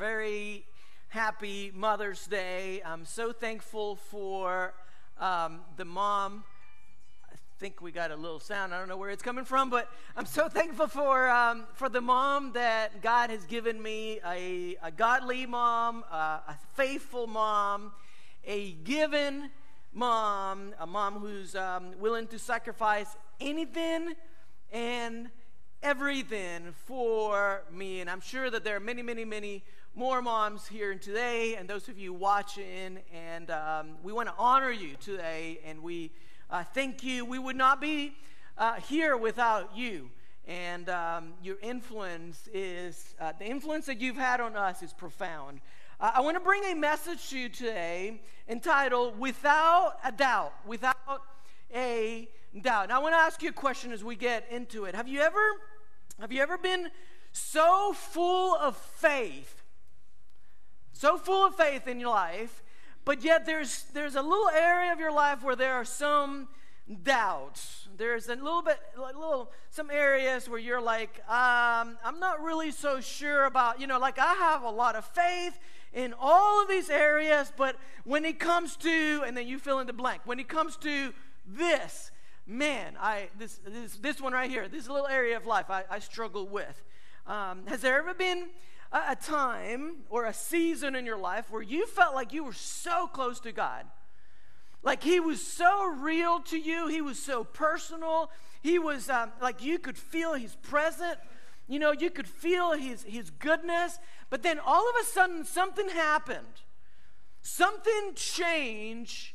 Very happy Mother's Day. I'm so thankful for um, the mom. I think we got a little sound. I don't know where it's coming from, but I'm so thankful for um, for the mom that God has given me a, a godly mom, uh, a faithful mom, a given mom, a mom who's um, willing to sacrifice anything and everything for me. And I'm sure that there are many, many, many more moms here today, and those of you watching. And um, we want to honor you today, and we uh, thank you. We would not be uh, here without you. And um, your influence is, uh, the influence that you've had on us is profound. Uh, I want to bring a message to you today entitled Without a Doubt. Without a doubt. And I want to ask you a question as we get into it. Have you ever, have you ever been so full of faith so full of faith in your life, but yet there's, there's a little area of your life where there are some doubts. There's a little bit, like little, some areas where you're like, um, I'm not really so sure about, you know, like I have a lot of faith in all of these areas, but when it comes to, and then you fill in the blank, when it comes to this, man, I this this this one right here, this little area of life, I, I struggle with. Um, has there ever been a, time or a season in your life where you felt like you were so close to God. Like he was so real to you, he was so personal. He was um, like you could feel his presence. You know, you could feel his, his goodness. But then all of a sudden, something happened. Something changed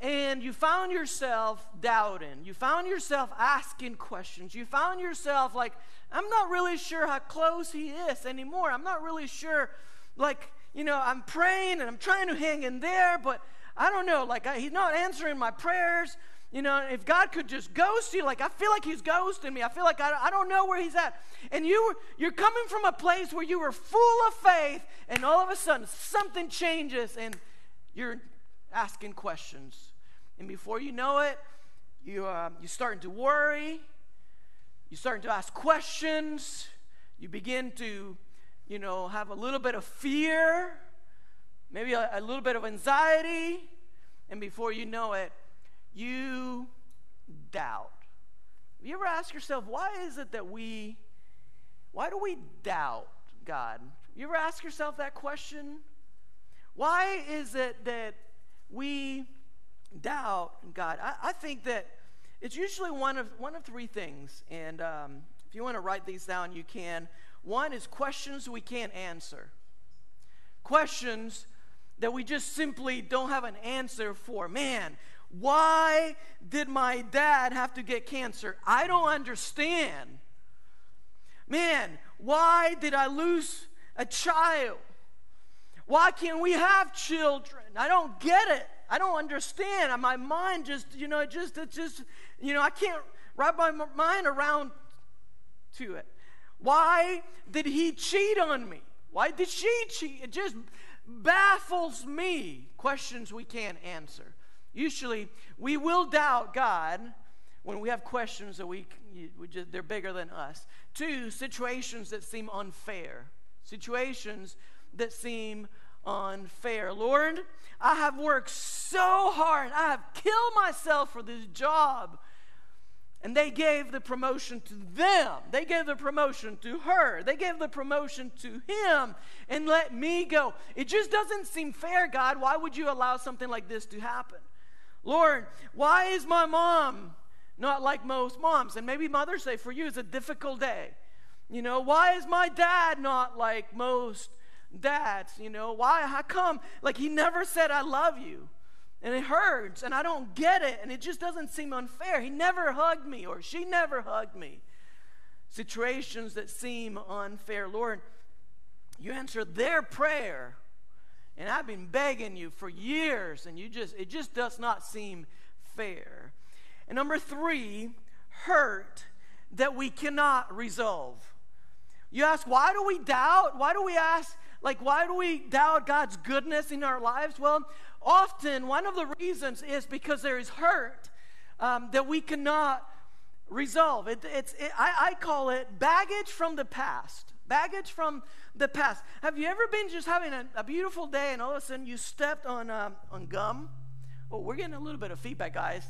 and you found yourself doubting. You found yourself asking questions. You found yourself like, I'm not really sure how close he is anymore. I'm not really sure, like, you know, I'm praying and I'm trying to hang in there, but I don't know, like, I, he's not answering my prayers. You know, if God could just ghost you, like I feel like He's ghosting me. I feel like I, I don't know where He's at. And you were, you're coming from a place where you were full of faith, and all of a sudden something changes, and you're asking questions. And before you know it, you, uh, you're starting to worry. You're starting to ask questions. You begin to, you know, have a little bit of fear, maybe a, a little bit of anxiety. And before you know it, you doubt. Have You ever ask yourself, why is it that we, why do we doubt God? You ever ask yourself that question? Why is it that we doubt God, I, I, think that it's usually one of, one of three things. And um, if you want to write these down, you can. One is questions we can't answer, questions that we just simply don't have an answer for. Man, why did my dad have to get cancer? I don't understand. Man, why did I lose a child? Why can't we have children? I don't get it. I don't understand. My mind just, you know, it just, it just, you know, I can't wrap my mind around to it. Why did he cheat on me? Why did she cheat? It just baffles me. Questions we can't answer. Usually, we will doubt God when we have questions that we, we just, they're bigger than us. Two, situations that seem unfair. Situations that seem unfair. Lord, I have worked so hard. I have killed myself for this job. And they gave the promotion to them. They gave the promotion to her. They gave the promotion to him and let me go. It just doesn't seem fair, God. Why would you allow something like this to happen? Lord, why is my mom not like most moms? And maybe Mother's Day for you is a difficult day. You know, why is my dad not like most dads, you know, why? How come? Like, he never said, I love you. And it hurts, and I don't get it, and it just doesn't seem unfair. He never hugged me, or she never hugged me. Situations that seem unfair. Lord, you answer their prayer, and I've been begging you for years, and you just, it just does not seem fair. And number three, hurt that we cannot resolve. You ask, why do we doubt? Why do we ask? Like, why do we doubt God's goodness in our lives? Well, often one of the reasons is because there is hurt um, that we cannot resolve. It, it's, it, I, I call it baggage from the past. Baggage from the past. Have you ever been just having a, a beautiful day and all of a sudden you stepped on, um, on gum? Oh, we're getting a little bit of feedback, guys.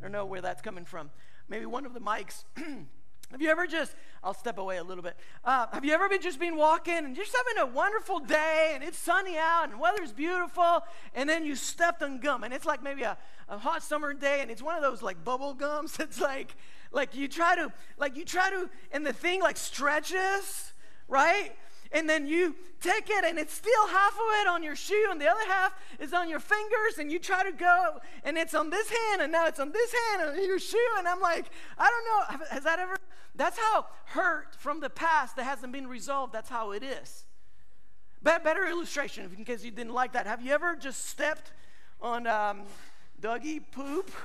I don't know where that's coming from. Maybe one of the mics. Have you ever just, I'll step away a little bit. Uh, have you ever been just been walking and just having a wonderful day and it's sunny out and weather's beautiful and then you stepped on gum and it's like maybe a, a hot summer day and it's one of those like bubble gums that's like, like you try to, like you try to, and the thing like stretches, right? And then you take it and it's still half of it on your shoe and the other half is on your fingers and you try to go and it's on this hand and now it's on this hand on your shoe and i'm like i don't know has that ever that's how hurt from the past that hasn't been resolved that's how it is. Better illustration in case you didn't like that have you ever just stepped on um, dougie poop?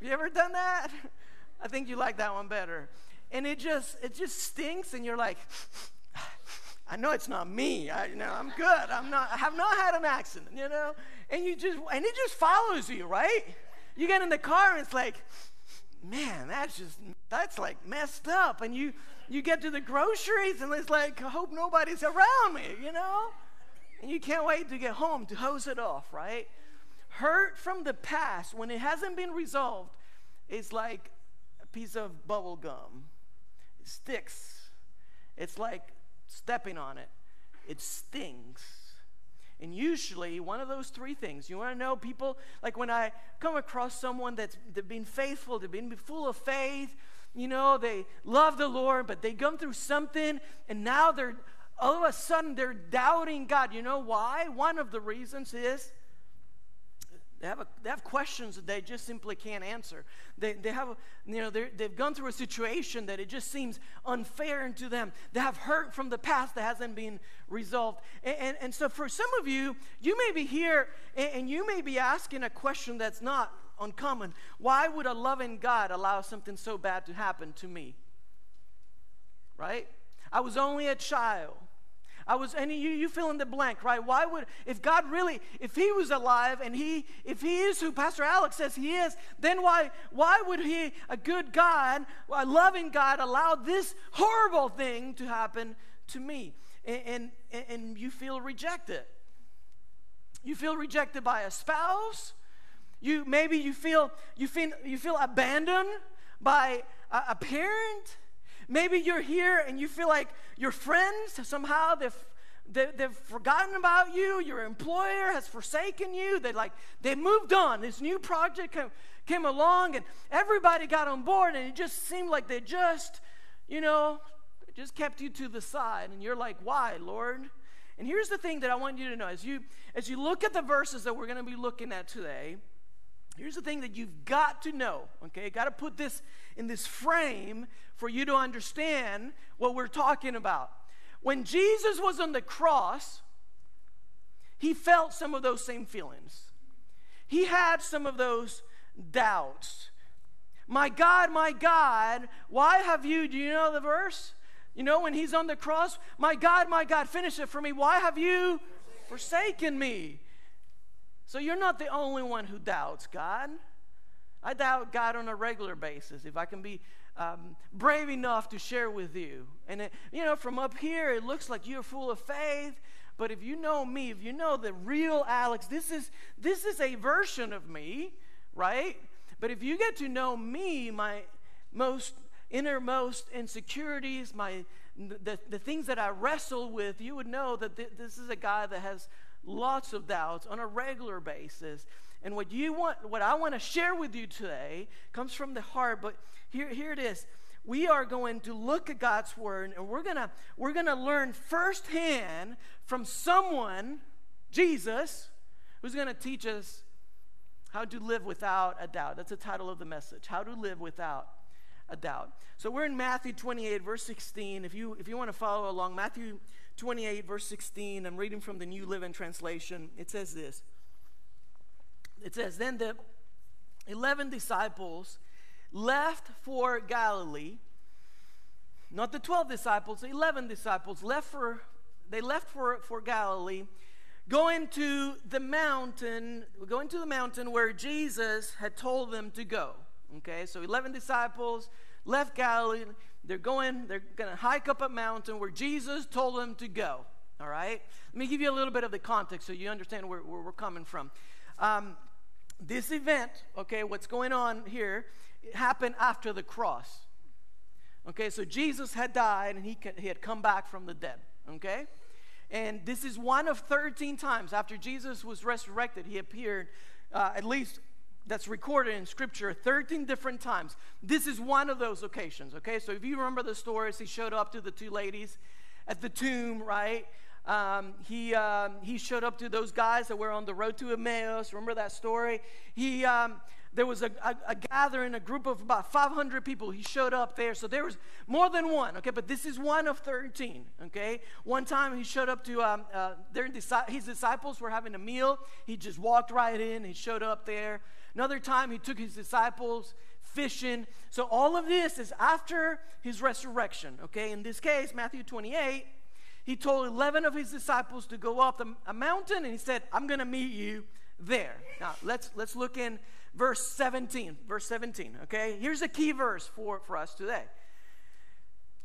Have you ever done that? I think you like that one better and it just it just stinks and you're like i know it's not me. I you know i'm good. I'm not i have not had an accident you know? And you just and it just follows you right? You get in the car and it's like man that's just that's like messed up. And you you get to the groceries and it's like i hope nobody's around me you know? And you can't wait to get home to hose it off right? Hurt from the past when it hasn't been resolved is like a piece of bubble gum sticks. It's like stepping on it. It stings. And usually, one of those three things, you want to know people, like when I come across someone that's they've been faithful, they've been full of faith, you know, they love the Lord, but they come through something, and now they're all of a sudden they're doubting God. You know why? One of the reasons is they have, a, they have questions that they just simply can't answer. They, they have, you know, they've gone through a situation that it just seems unfair to them. They have hurt from the past that hasn't been resolved. And, and, and so for some of you, you may be here and, and you may be asking a question that's not uncommon. Why would a loving God allow something so bad to happen to me? Right? I was only a child. I was, and you, you fill in the blank, right? Why would, if God really, if He was alive and He, if He is who Pastor Alex says He is, then why, why would He, a good God, a loving God, allow this horrible thing to happen to me? And, and, and you feel rejected. You feel rejected by a spouse. You maybe you feel you feel you feel abandoned by a, a parent Maybe you're here and you feel like your friends somehow they've they, have forgotten about you. Your employer has forsaken you. They like they moved on. This new project came, came along, and everybody got on board, and it just seemed like they just, you know, just kept you to the side. And you're like, why, Lord? And here's the thing that I want you to know as you as you look at the verses that we're going to be looking at today. Here's the thing that you've got to know. Okay, got to put this in this frame for you to understand what we're talking about. When Jesus was on the cross, he felt some of those same feelings. He had some of those doubts. My God, my God, why have you, do you know the verse? You know, when he's on the cross, my God, my God, finish it for me. Why have you forsaken me? So you're not the only one who doubts God. I doubt God on a regular basis. If I can be um, brave enough to share with you. And, it, you know, from up here, it looks like you're full of faith. But if you know me, if you know the real Alex, this is, this is a version of me, right? But if you get to know me, my most innermost insecurities, my, the, the things that I wrestle with, you would know that th- this is a guy that has lots of doubts on a regular basis. And what you want, what I want to share with you today comes from the heart, but here, here it is. We are going to look at God's word and we're gonna we're gonna learn firsthand from someone, Jesus, who's gonna teach us how to live without a doubt. That's the title of the message. How to live without a doubt. So we're in Matthew 28, verse 16. If you if you want to follow along, Matthew 28, verse 16, I'm reading from the New Living Translation. It says this. It says, Then the eleven disciples left for Galilee. Not the 12 disciples, the 11 disciples left for they left for, for Galilee, going to the mountain, going to the mountain where Jesus had told them to go. Okay, so 11 disciples left Galilee, they're going, they're going to hike up a mountain where Jesus told them to go. All right? Let me give you a little bit of the context so you understand where, where we're coming from. Um, this event, okay, what's going on here, it happened after the cross. Okay, so Jesus had died and he, he had come back from the dead. Okay? And this is one of 13 times after Jesus was resurrected, he appeared, uh, at least that's recorded in scripture 13 different times. This is one of those occasions, okay? So if you remember the stories, he showed up to the two ladies at the tomb, right? Um, he, um, he showed up to those guys that were on the road to Emmaus. Remember that story? He, um, there was a, a, a, gathering, a group of about 500 people. He showed up there. So there was more than one, okay? But this is one of 13, okay? One time he showed up to, um, uh, their, his disciples were having a meal. He just walked right in. He showed up there. Another time he took his disciples fishing. So all of this is after his resurrection, okay? In this case, Matthew 28, he told 11 of his disciples to go up the, a mountain and he said, I'm going to meet you there. Now, let's, let's look in verse 17. Verse 17, okay? Here's a key verse for, for us today.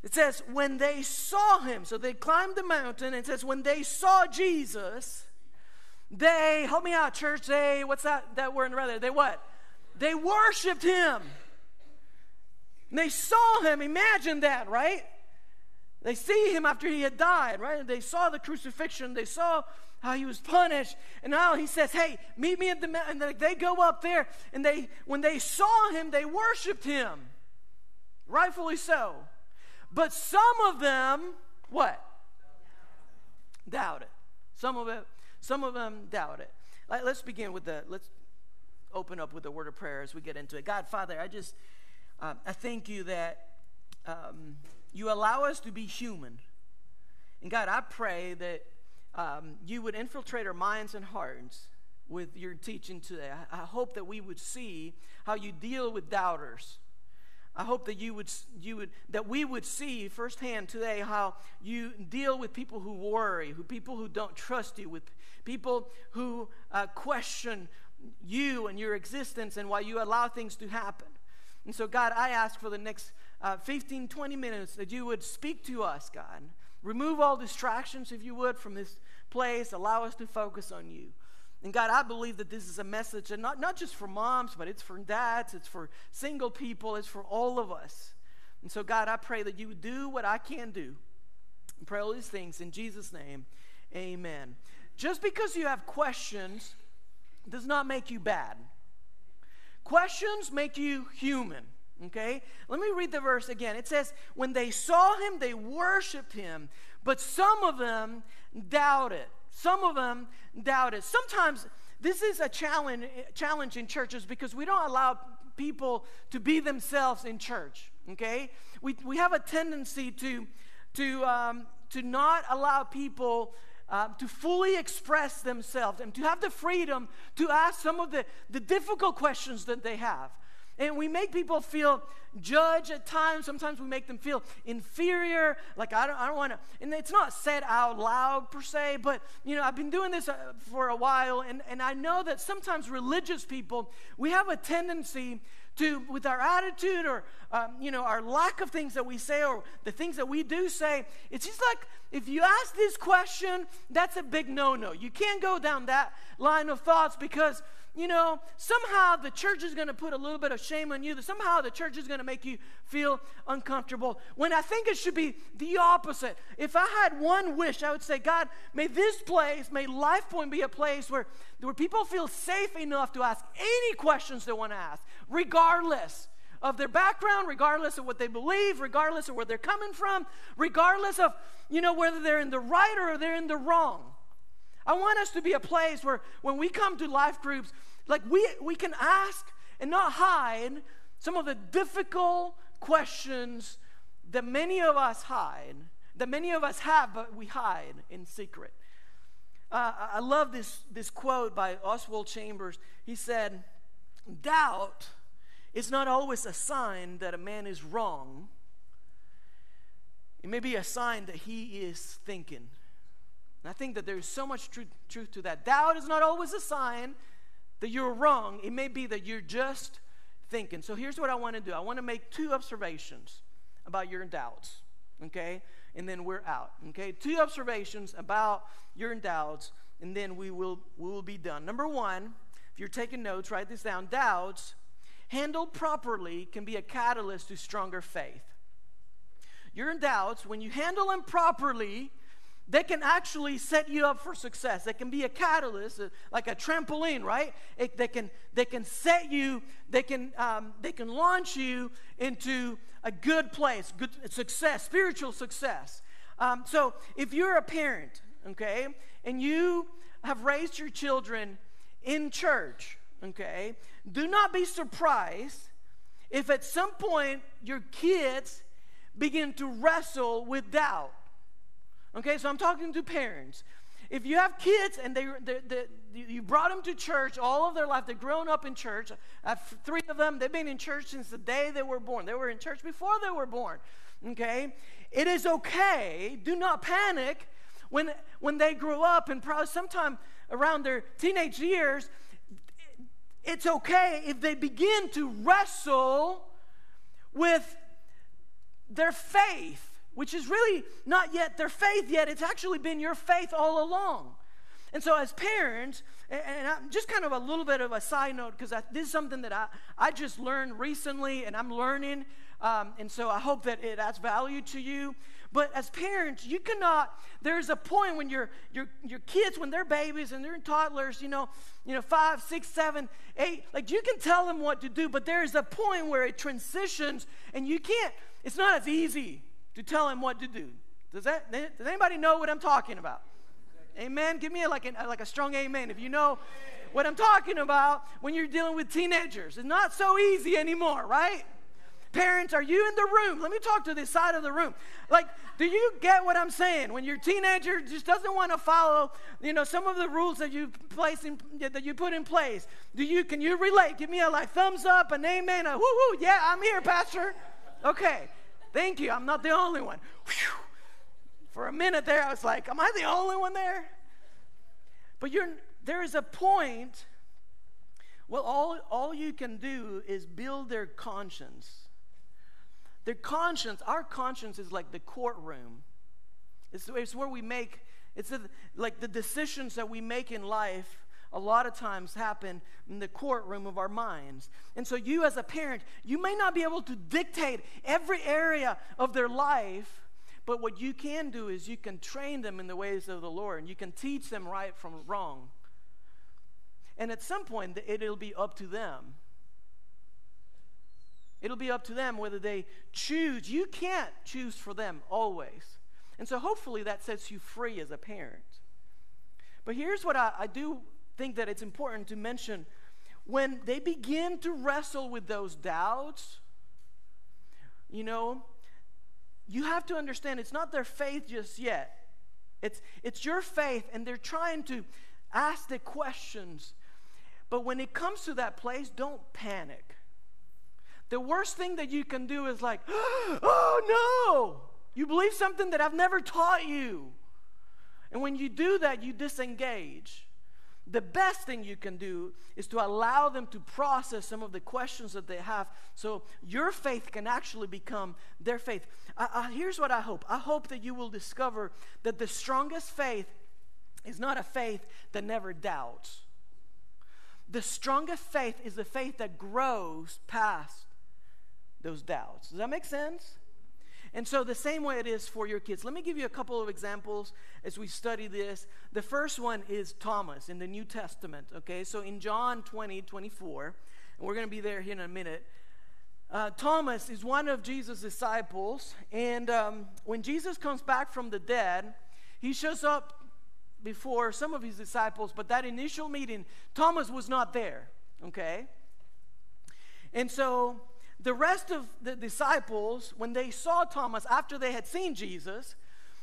It says, when they saw him, so they climbed the mountain, and it says, when they saw Jesus, they, help me out, church, they, what's that, that word rather? They what? They worshiped him. And they saw him. Imagine that, right? They see him after he had died, right? They saw the crucifixion. They saw how he was punished. And now he says, Hey, meet me at the mountain. And they go up there, and they when they saw him, they worshiped him. Rightfully so. But some of them, what? Doubted. Some of it, some of them doubted. Let's begin with the let's open up with the word of prayer as we get into it. God, Father, I just uh, I thank you that um, you allow us to be human. And God, I pray that um, you would infiltrate our minds and hearts with your teaching today. I, I hope that we would see how you deal with doubters. I hope that you would, you would, that we would see firsthand today how you deal with people who worry, who people who don't trust you, with people who uh, question you and your existence and why you allow things to happen. And so, God, I ask for the next uh, 15, 20 minutes that you would speak to us, God. Remove all distractions, if you would, from this place. Allow us to focus on you. And God, I believe that this is a message, and not, not just for moms, but it's for dads, it's for single people, it's for all of us. And so, God, I pray that you would do what I can do. And pray all these things in Jesus' name. Amen. Just because you have questions does not make you bad. Questions make you human. Okay? Let me read the verse again. It says, When they saw him, they worshiped him, but some of them doubted. Some of them doubted. Sometimes this is a challenge, challenge in churches because we don't allow people to be themselves in church. Okay? We, we have a tendency to, to, um, to not allow people uh, to fully express themselves and to have the freedom to ask some of the, the difficult questions that they have. And we make people feel judged at times. Sometimes we make them feel inferior. Like, I don't, I don't want to. And it's not said out loud per se, but, you know, I've been doing this uh, for a while. And, and I know that sometimes religious people, we have a tendency to, with our attitude or, um, you know, our lack of things that we say or the things that we do say, it's just like if you ask this question, that's a big no no. You can't go down that line of thoughts because you know, somehow the church is going to put a little bit of shame on you, that somehow the church is going to make you feel uncomfortable. When I think it should be the opposite. If I had one wish, I would say, God, may this place, may Life Point be a place where, where people feel safe enough to ask any questions they want to ask, regardless of their background, regardless of what they believe, regardless of where they're coming from, regardless of, you know, whether they're in the right or they're in the wrong. I want us to be a place where when we come to life groups, like we, we can ask and not hide some of the difficult questions that many of us hide, that many of us have, but we hide in secret. Uh, I love this, this quote by Oswald Chambers. He said, Doubt is not always a sign that a man is wrong, it may be a sign that he is thinking. And I think that there's so much truth, truth to that. Doubt is not always a sign that you're wrong, it may be that you're just thinking. So here's what I want to do I want to make two observations about your doubts, okay? And then we're out, okay? Two observations about your doubts, and then we will, we will be done. Number one, if you're taking notes, write this down. Doubts, handled properly, can be a catalyst to stronger faith. Your doubts, when you handle them properly, they can actually set you up for success. They can be a catalyst, uh, like a trampoline, right? It, they can they can set you. They can um, they can launch you into a good place, good success, spiritual success. Um, so if you're a parent, okay, and you have raised your children in church, okay, do not be surprised if at some point your kids begin to wrestle with doubt. Okay, so I'm talking to parents. If you have kids and they, they, they, you brought them to church all of their life, they've grown up in church. Uh, have three of them, they've been in church since the day they were born. They were in church before they were born. Okay? It is okay. Do not panic when, when they grow up and probably sometime around their teenage years. It's okay if they begin to wrestle with their faith which is really not yet their faith yet. It's actually been your faith all along. And so, as parents, and I'm just kind of a little bit of a side note because this is something that I, I just learned recently and I'm learning. Um, and so, I hope that it adds value to you. But as parents, you cannot, there's a point when your, your, your kids, when they're babies and they're toddlers, you know, you know, five, six, seven, eight, like you can tell them what to do, but there's a point where it transitions and you can't, it's not as easy to tell him what to do. Does that does anybody know what I'm talking about? Amen. Give me a, like like a strong amen if you know what I'm talking about when you're dealing with teenagers. It's not so easy anymore, right? Parents, are you in the room? Let me talk to this side of the room. Like, do you get what I'm saying? When your teenager just doesn't want to follow, you know, some of the rules that you place in, that you put in place. Do you can you relate? Give me a like thumbs up, an amen, a whoo whoo. Yeah, I'm here, Pastor. Okay. Thank you. I'm not the only one. Whew. For a minute there, I was like, Am I the only one there? But there is a point. Well, all, all you can do is build their conscience. Their conscience, our conscience is like the courtroom. It's, it's where we make, it's a, like the decisions that we make in life a lot of times happen in the courtroom of our minds. And so, you as a parent, you may not be able to dictate every area of their life, but what you can do is you can train them in the ways of the Lord, and you can teach them right from wrong. And at some point, it'll be up to them. It'll be up to them whether they choose. You can't choose for them always. And so, hopefully, that sets you free as a parent. But here's what I, I do think that it's important to mention when they begin to wrestle with those doubts, you know, you have to understand it's not their faith just yet. It's, it's your faith, and they're trying to ask the questions. But when it comes to that place, don't panic. The worst thing that you can do is like, oh no, you believe something that I've never taught you. And when you do that, you disengage the best thing you can do is to allow them to process some of the questions that they have so your faith can actually become their faith. Uh, uh, here's what I hope I hope that you will discover that the strongest faith is not a faith that never doubts. The strongest faith is the faith that grows past those doubts. Does that make sense? And so, the same way it is for your kids. Let me give you a couple of examples as we study this. The first one is Thomas in the New Testament. Okay, so in John 20, 24, and we're going to be there here in a minute. Uh, Thomas is one of Jesus' disciples, and um, when Jesus comes back from the dead, he shows up before some of his disciples, but that initial meeting, Thomas was not there. Okay? And so the rest of the disciples, when they saw Thomas after they had seen Jesus,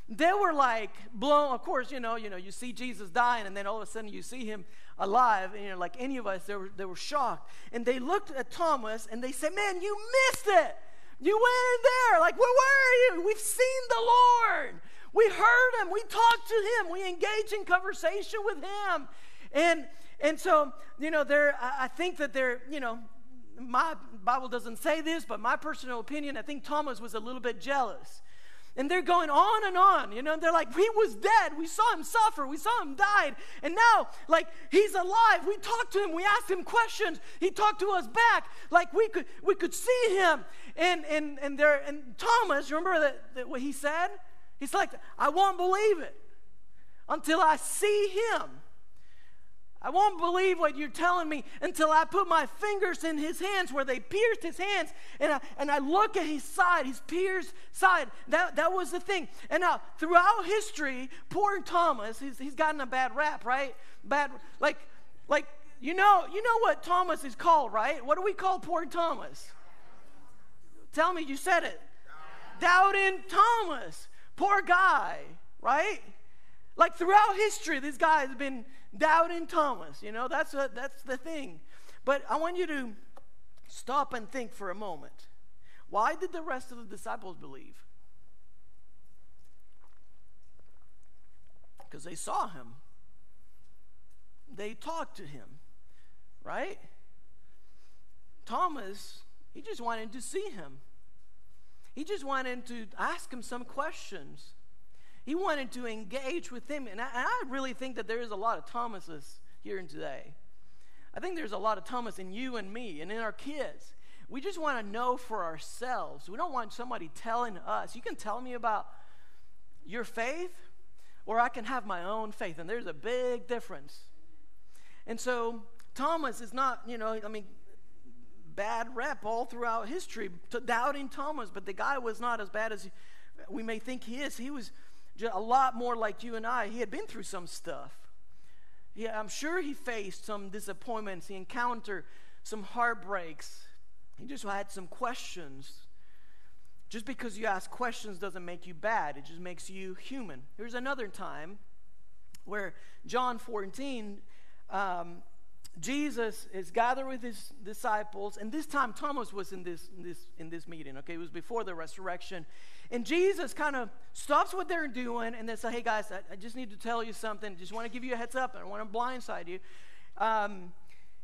they were like blown. Of course, you know, you know, you see Jesus dying, and then all of a sudden you see him alive, and you know, like any of us, they were, they were shocked. And they looked at Thomas and they said, Man, you missed it. You went in there. Like, where were you? We've seen the Lord. We heard him. We talked to him. We engaged in conversation with him. And and so, you know, they're I think that they're, you know, my Bible doesn't say this, but my personal opinion, I think Thomas was a little bit jealous. And they're going on and on, you know. They're like, he was dead. We saw him suffer. We saw him died. And now, like, he's alive. We talked to him. We asked him questions. He talked to us back. Like we could we could see him. And and and there and Thomas, remember that, that what he said? He's like, I won't believe it until I see him. I won't believe what you're telling me until I put my fingers in his hands where they pierced his hands and I, and I look at his side, his pierced side. That, that was the thing. And now, throughout history, poor Thomas, he's, he's gotten a bad rap, right? Bad, like, like, you know, you know what Thomas is called, right? What do we call poor Thomas? Tell me, you said it. Doubting Thomas. Poor guy, right? Like throughout history, this guy has been doubting Thomas. You know, that's, a, that's the thing. But I want you to stop and think for a moment. Why did the rest of the disciples believe? Because they saw him, they talked to him, right? Thomas, he just wanted to see him. He just wanted to ask him some questions. He wanted to engage with him. And I, and I really think that there is a lot of Thomases here and today. I think there's a lot of Thomas in you and me and in our kids. We just want to know for ourselves. We don't want somebody telling us. You can tell me about your faith, or I can have my own faith. And there's a big difference. And so Thomas is not, you know, I mean, bad rep all throughout history to doubting Thomas, but the guy was not as bad as we may think he is. He was a lot more like you and I. He had been through some stuff. Yeah, I'm sure he faced some disappointments. He encountered some heartbreaks. He just had some questions. Just because you ask questions doesn't make you bad, it just makes you human. Here's another time where John 14, um, Jesus is gathered with his disciples, and this time Thomas was in this, in this, in this meeting, okay? It was before the resurrection. And Jesus kind of stops what they're doing and they say, hey guys, I, I, just need to tell you something. Just want to give you a heads up. I want to blindside you. Um,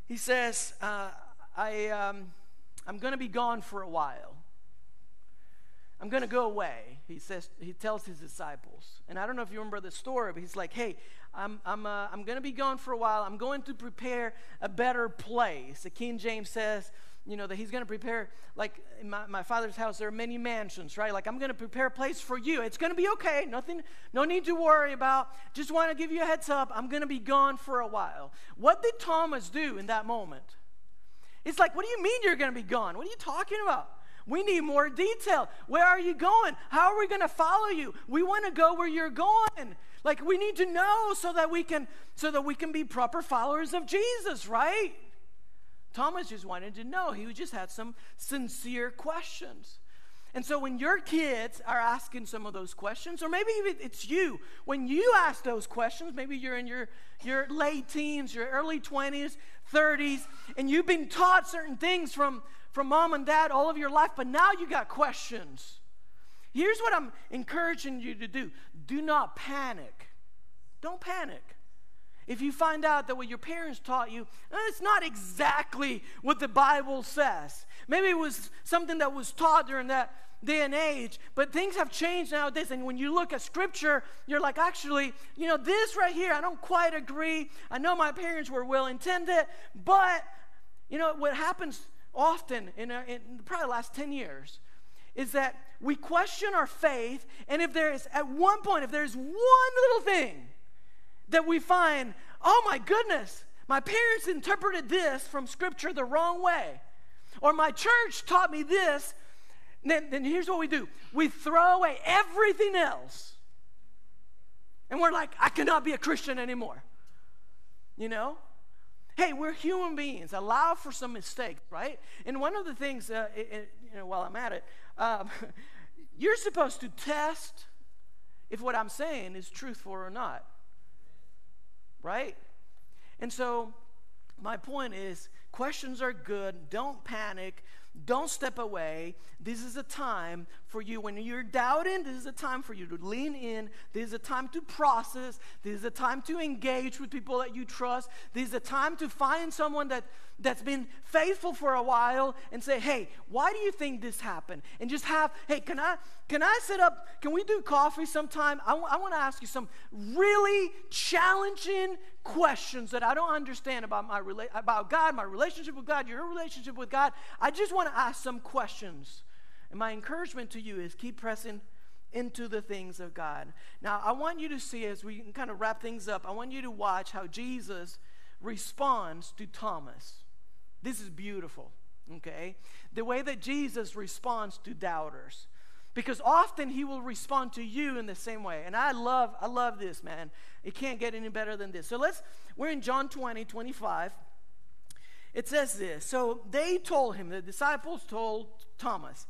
he says, uh, I, um, I'm going to be gone for a while. I'm going to go away. He says, he tells his disciples. And I don't know if you remember the story, but he's like, hey, I'm, I'm, uh, I'm going to be gone for a while. I'm going to prepare a better place. The King James says, you know, that he's going to prepare, like in my, my father's house, there are many mansions, right? Like, I'm going to prepare a place for you. It's going to be okay. Nothing, no need to worry about. Just want to give you a heads up. I'm going to be gone for a while. What did Thomas do in that moment? It's like, what do you mean you're going to be gone? What are you talking about? We need more detail. Where are you going? How are we going to follow you? We want to go where you're going. Like we need to know so that we can so that we can be proper followers of Jesus, right? Thomas just wanted to know. He just had some sincere questions. And so when your kids are asking some of those questions, or maybe it's you, when you ask those questions, maybe you're in your, your late teens, your early 20s, 30s, and you've been taught certain things from, from mom and dad all of your life, but now you got questions. Here's what I'm encouraging you to do do not panic. Don't panic. If you find out that what your parents taught you, eh, it's not exactly what the Bible says. Maybe it was something that was taught during that day and age, but things have changed nowadays. And when you look at scripture, you're like, actually, you know, this right here, I don't quite agree. I know my parents were well intended, but, you know, what happens often in, a, in probably the last 10 years is that we question our faith, and if there is, at one point, if there's one little thing that we find, oh my goodness, my parents interpreted this from Scripture the wrong way, or my church taught me this, then, then here's what we do we throw away everything else. And we're like, I cannot be a Christian anymore. You know? Hey, we're human beings. Allow for some mistakes, right? And one of the things, uh, it, it, you know, while I'm at it, um, you're supposed to test if what I'm saying is truthful or not right? And so, my point is questions are good. Don't panic. Don't step away. This is a time for you. When you're doubting, this is a time for you to lean in. This is a time to process. This is a time to engage with people that you trust. This is a time to find someone that, that's been faithful for a while and say, hey, why do you think this happened? And just have, hey, can I can I sit up? Can we do coffee sometime? I, w- I want to ask you some really challenging questions that I don't understand about my rela- about God, my relationship with God, your relationship with God. I just want to ask some questions. And my encouragement to you is keep pressing into the things of God. Now, I want you to see as we kind of wrap things up, I want you to watch how Jesus responds to Thomas. This is beautiful, okay? The way that Jesus responds to doubters. Because often he will respond to you in the same way. And I love, I love this, man. It can't get any better than this. So let's, we're in John 20, 25. It says this. So they told him, the disciples told Thomas,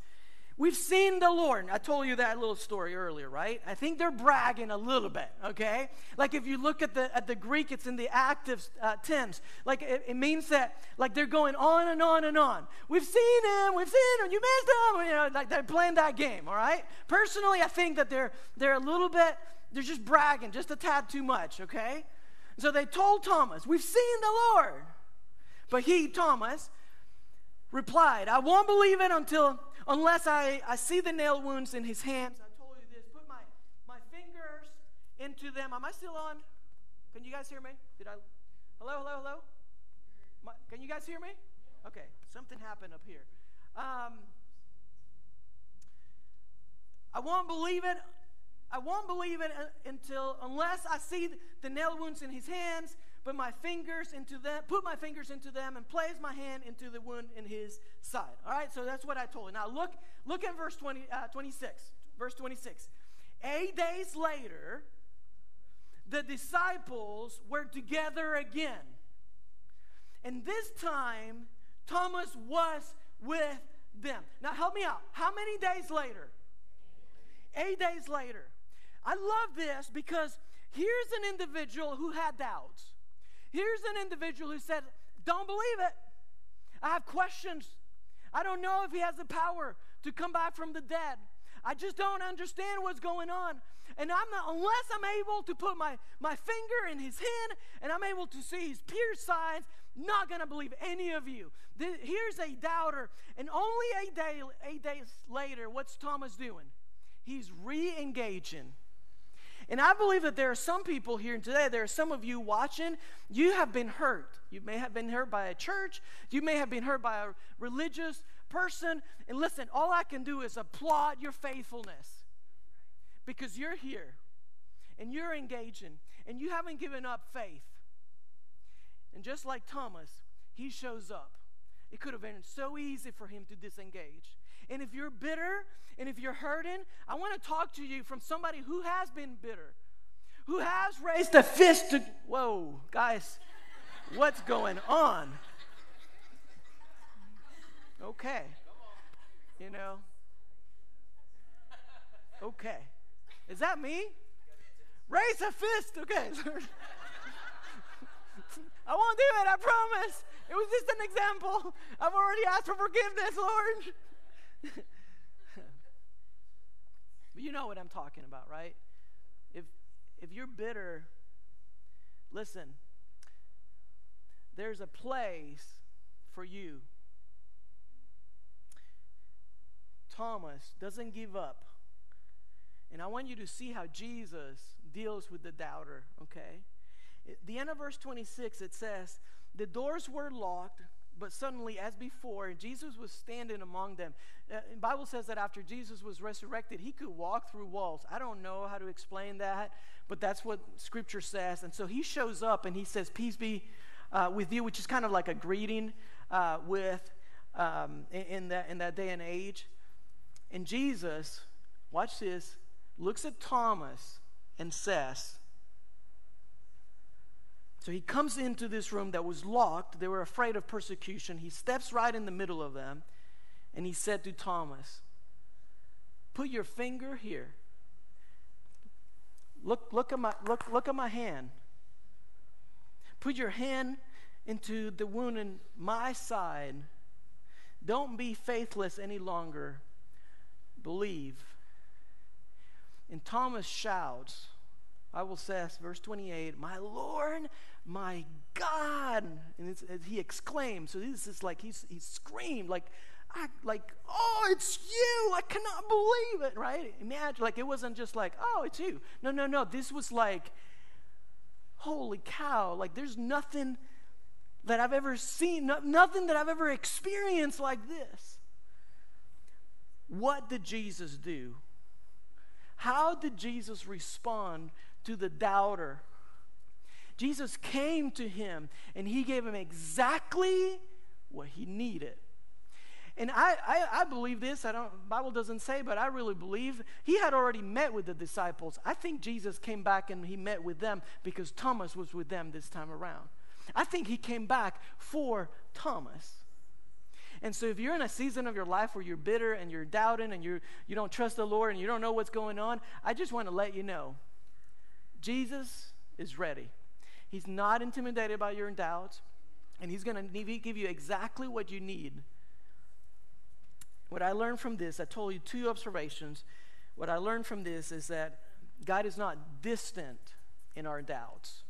We've seen the Lord. I told you that little story earlier, right? I think they're bragging a little bit, okay? Like if you look at the at the Greek, it's in the active uh, tense. Like it, it, means that like they're going on and on and on. We've seen him, we've seen him, you missed him, you know, like they're playing that game, all right? Personally, I think that they're they're a little bit they're just bragging, just a tad too much, okay? So they told Thomas, "We've seen the Lord," but he, Thomas, replied, "I won't believe it until." Unless I, I see the nail wounds in his hands. I told you this. Put my, my fingers into them. Am I still on? Can you guys hear me? Did I? Hello, hello, hello? My, can you guys hear me? Okay, something happened up here. Um, I won't believe it. I won't believe it until unless I see the nail wounds in his hands put my fingers into them, put my fingers into them, and place my hand into the wound in his side. All right, so that's what I told him. Now look, look at verse 20, uh, 26. Verse 26. Eight days later, the disciples were together again. And this time, Thomas was with them. Now, help me out. How many days later? Eight days later. I love this because here's an individual who had doubts. Here's an individual who said, Don't believe it. I have questions. I don't know if he has the power to come back from the dead. I just don't understand what's going on. And I'm not, unless I'm able to put my, my finger in his hand and I'm able to see his pierced sides, not going to believe any of you. Here's a doubter. And only eight, day, eight days later, what's Thomas doing? He's re engaging and I believe that there are some people here today, there are some of you watching, you have been hurt. You may have been hurt by a church, you may have been hurt by a religious person. And listen, all I can do is applaud your faithfulness because you're here and you're engaging and you haven't given up faith. And just like Thomas, he shows up. It could have been so easy for him to disengage. And if you're bitter and if you're hurting, I want to talk to you from somebody who has been bitter, who has raised a fist to. Whoa, guys, what's going on? Okay. You know? Okay. Is that me? Raise a fist. Okay. I won't do it, I promise. It was just an example. I've already asked for forgiveness, Lord. but you know what I'm talking about, right? If if you're bitter, listen. There's a place for you. Thomas doesn't give up. And I want you to see how Jesus deals with the doubter, okay? At the end of verse 26, it says, The doors were locked but suddenly, as before, Jesus was standing among them. Uh, the Bible says that after Jesus was resurrected, he could walk through walls. I don't know how to explain that, but that's what Scripture says. And so he shows up and he says, Peace be uh, with you, which is kind of like a greeting uh, with um, in, in, that, in that day and age. And Jesus, watch this, looks at Thomas and says, so he comes into this room that was locked. They were afraid of persecution. He steps right in the middle of them and he said to Thomas, Put your finger here. Look, look, at, my, look, look at my hand. Put your hand into the wound in my side. Don't be faithless any longer. Believe. And Thomas shouts, I will say, verse 28, My Lord, my God. And he exclaimed. So this is like he's, he screamed, like, I, like, oh, it's you. I cannot believe it, right? Imagine, like, it wasn't just like, oh, it's you. No, no, no. This was like, holy cow. Like, there's nothing that I've ever seen, no, nothing that I've ever experienced like this. What did Jesus do? How did Jesus respond to the doubter? Jesus came to him and he gave him exactly what he needed. And I, I, I, believe this. I don't. Bible doesn't say, but I really believe he had already met with the disciples. I think Jesus came back and he met with them because Thomas was with them this time around. I think he came back for Thomas. And so if you're in a season of your life where you're bitter and you're doubting and you're, you don't trust the Lord and you don't know what's going on, I just want to let you know Jesus is ready. He's not intimidated by your doubts, and he's going to give you exactly what you need what I learned from this, I told you two observations. What I learned from this is that God is not distant in our doubts.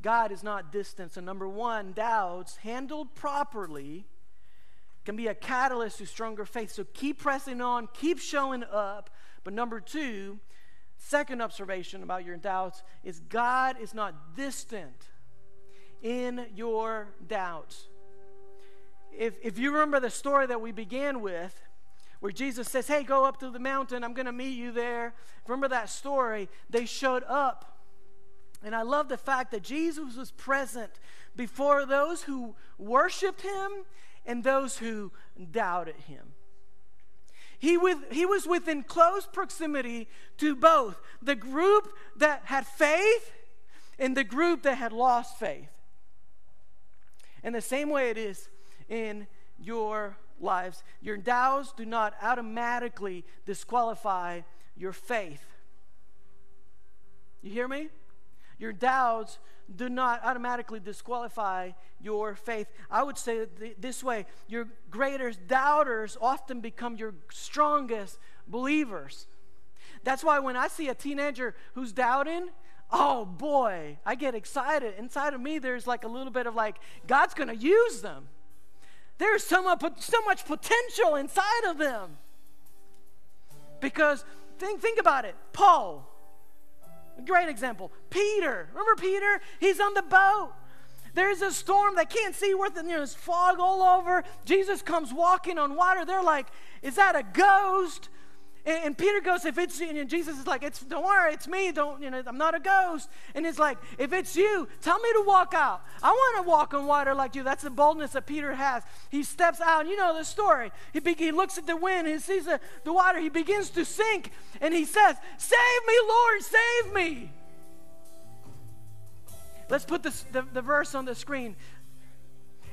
God is not distant. So, number one, doubts handled properly can be a catalyst to stronger faith. So, keep pressing on, keep showing up. But, number two, second observation about your doubts is God is not distant in your doubts if, if you remember the story that we began with, where Jesus says, Hey, go up to the mountain, I'm going to meet you there. Remember that story? They showed up. And I love the fact that Jesus was present before those who worshiped him and those who doubted him. He, with, he was within close proximity to both the group that had faith and the group that had lost faith. And the same way it is in your lives. Your doubts do not automatically disqualify your faith. You hear me? Your doubts do not automatically disqualify your faith. I would say this way your greatest doubters often become your strongest believers. That's why when I see a teenager who's doubting, oh boy, I get excited. Inside of me, there's like a little bit of like, God's going to use them. There's so much, so much potential inside of them. Because think, think about it. Paul, a great example. Peter, remember Peter? He's on the boat. There's a storm they can't see worth it. There's fog all over. Jesus comes walking on water. They're like, is that a ghost? And, and, Peter goes, if it's you, and Jesus is like, it's don't worry, it's me. Don't you know? I'm not a ghost. And it's like, if it's you, tell me to walk out. I want to walk on water like you. That's the boldness that Peter has. He steps out. And you know the story. He, be, he looks at the wind. He sees the, the water. He begins to sink, and he says, "Save me, Lord, save me." Let's put this, the, the verse on the screen.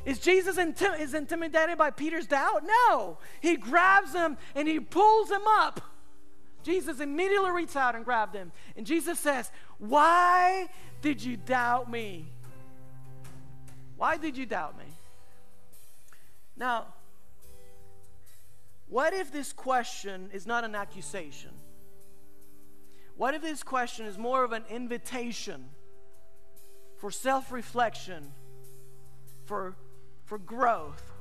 Is Jesus intim- is intimidated by Peter's doubt? No. He grabs him and he pulls him up. Jesus immediately reaches out and grabbed him. And Jesus says, Why did you doubt me? Why did you doubt me? Now, what if this question is not an accusation? What if this question is more of an invitation for self reflection, for for growth.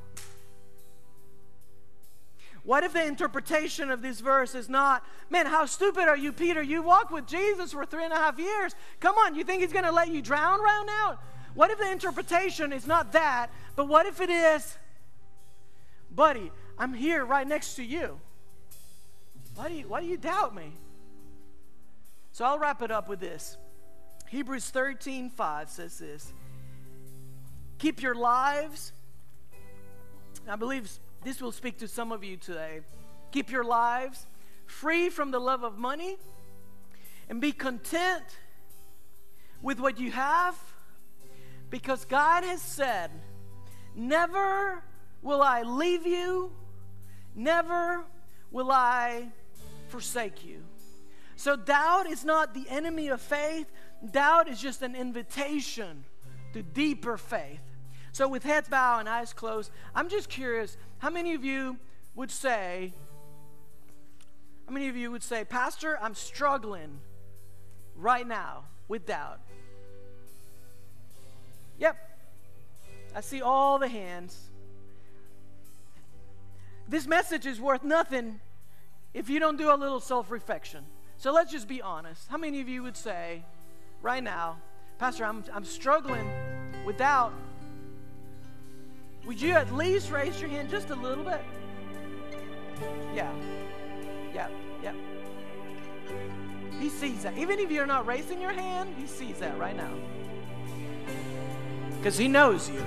What if the interpretation of this verse is not, man, how stupid are you, Peter? You walked with Jesus for three and a half years. Come on, you think he's going to let you drown right now? What if the interpretation is not that, but what if it is, buddy, I'm here right next to you. Why do you, why do you doubt me? So I'll wrap it up with this. Hebrews 13 5 says this Keep your lives I believe this will speak to some of you today. Keep your lives free from the love of money and be content with what you have because God has said, Never will I leave you, never will I forsake you. So, doubt is not the enemy of faith, doubt is just an invitation to deeper faith. So, with heads bowed and eyes closed, I'm just curious how many of you would say, how many of you would say, Pastor, I'm struggling right now with doubt? Yep. I see all the hands. This message is worth nothing if you don't do a little self reflection. So let's just be honest. How many of you would say, right now, Pastor, I'm, I'm struggling with doubt? Would you at least raise your hand just a little bit? Yeah. Yeah. Yeah. He sees that. Even if you're not raising your hand, he sees that right now. Because he knows you.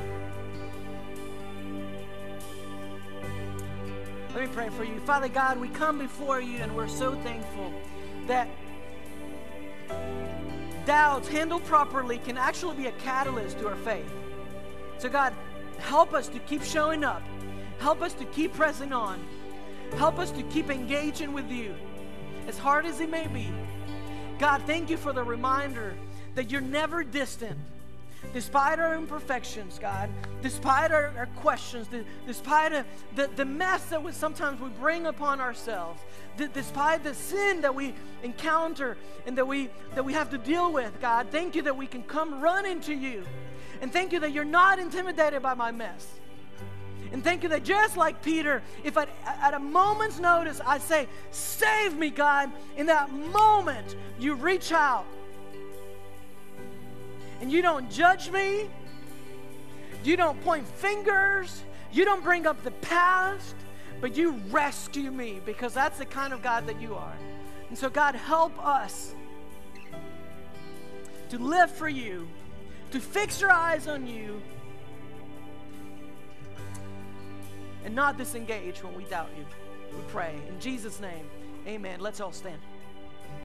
Let me pray for you. Father God, we come before you and we're so thankful that doubts handled properly can actually be a catalyst to our faith. So, God, help us to keep showing up. Help us to keep pressing on. Help us to keep engaging with you, as hard as it may be. God, thank you for the reminder that you're never distant despite our imperfections, God, despite our, our questions, the, despite a, the, the mess that we, sometimes we bring upon ourselves, the, despite the sin that we encounter and that we, that we have to deal with, God, thank you that we can come running to you. And thank you that you're not intimidated by my mess. And thank you that just like Peter, if at, at a moment's notice I say, Save me, God, in that moment you reach out. And you don't judge me, you don't point fingers, you don't bring up the past, but you rescue me because that's the kind of God that you are. And so, God, help us to live for you, to fix your eyes on you, and not disengage when we doubt you. We pray. In Jesus' name, amen. Let's all stand.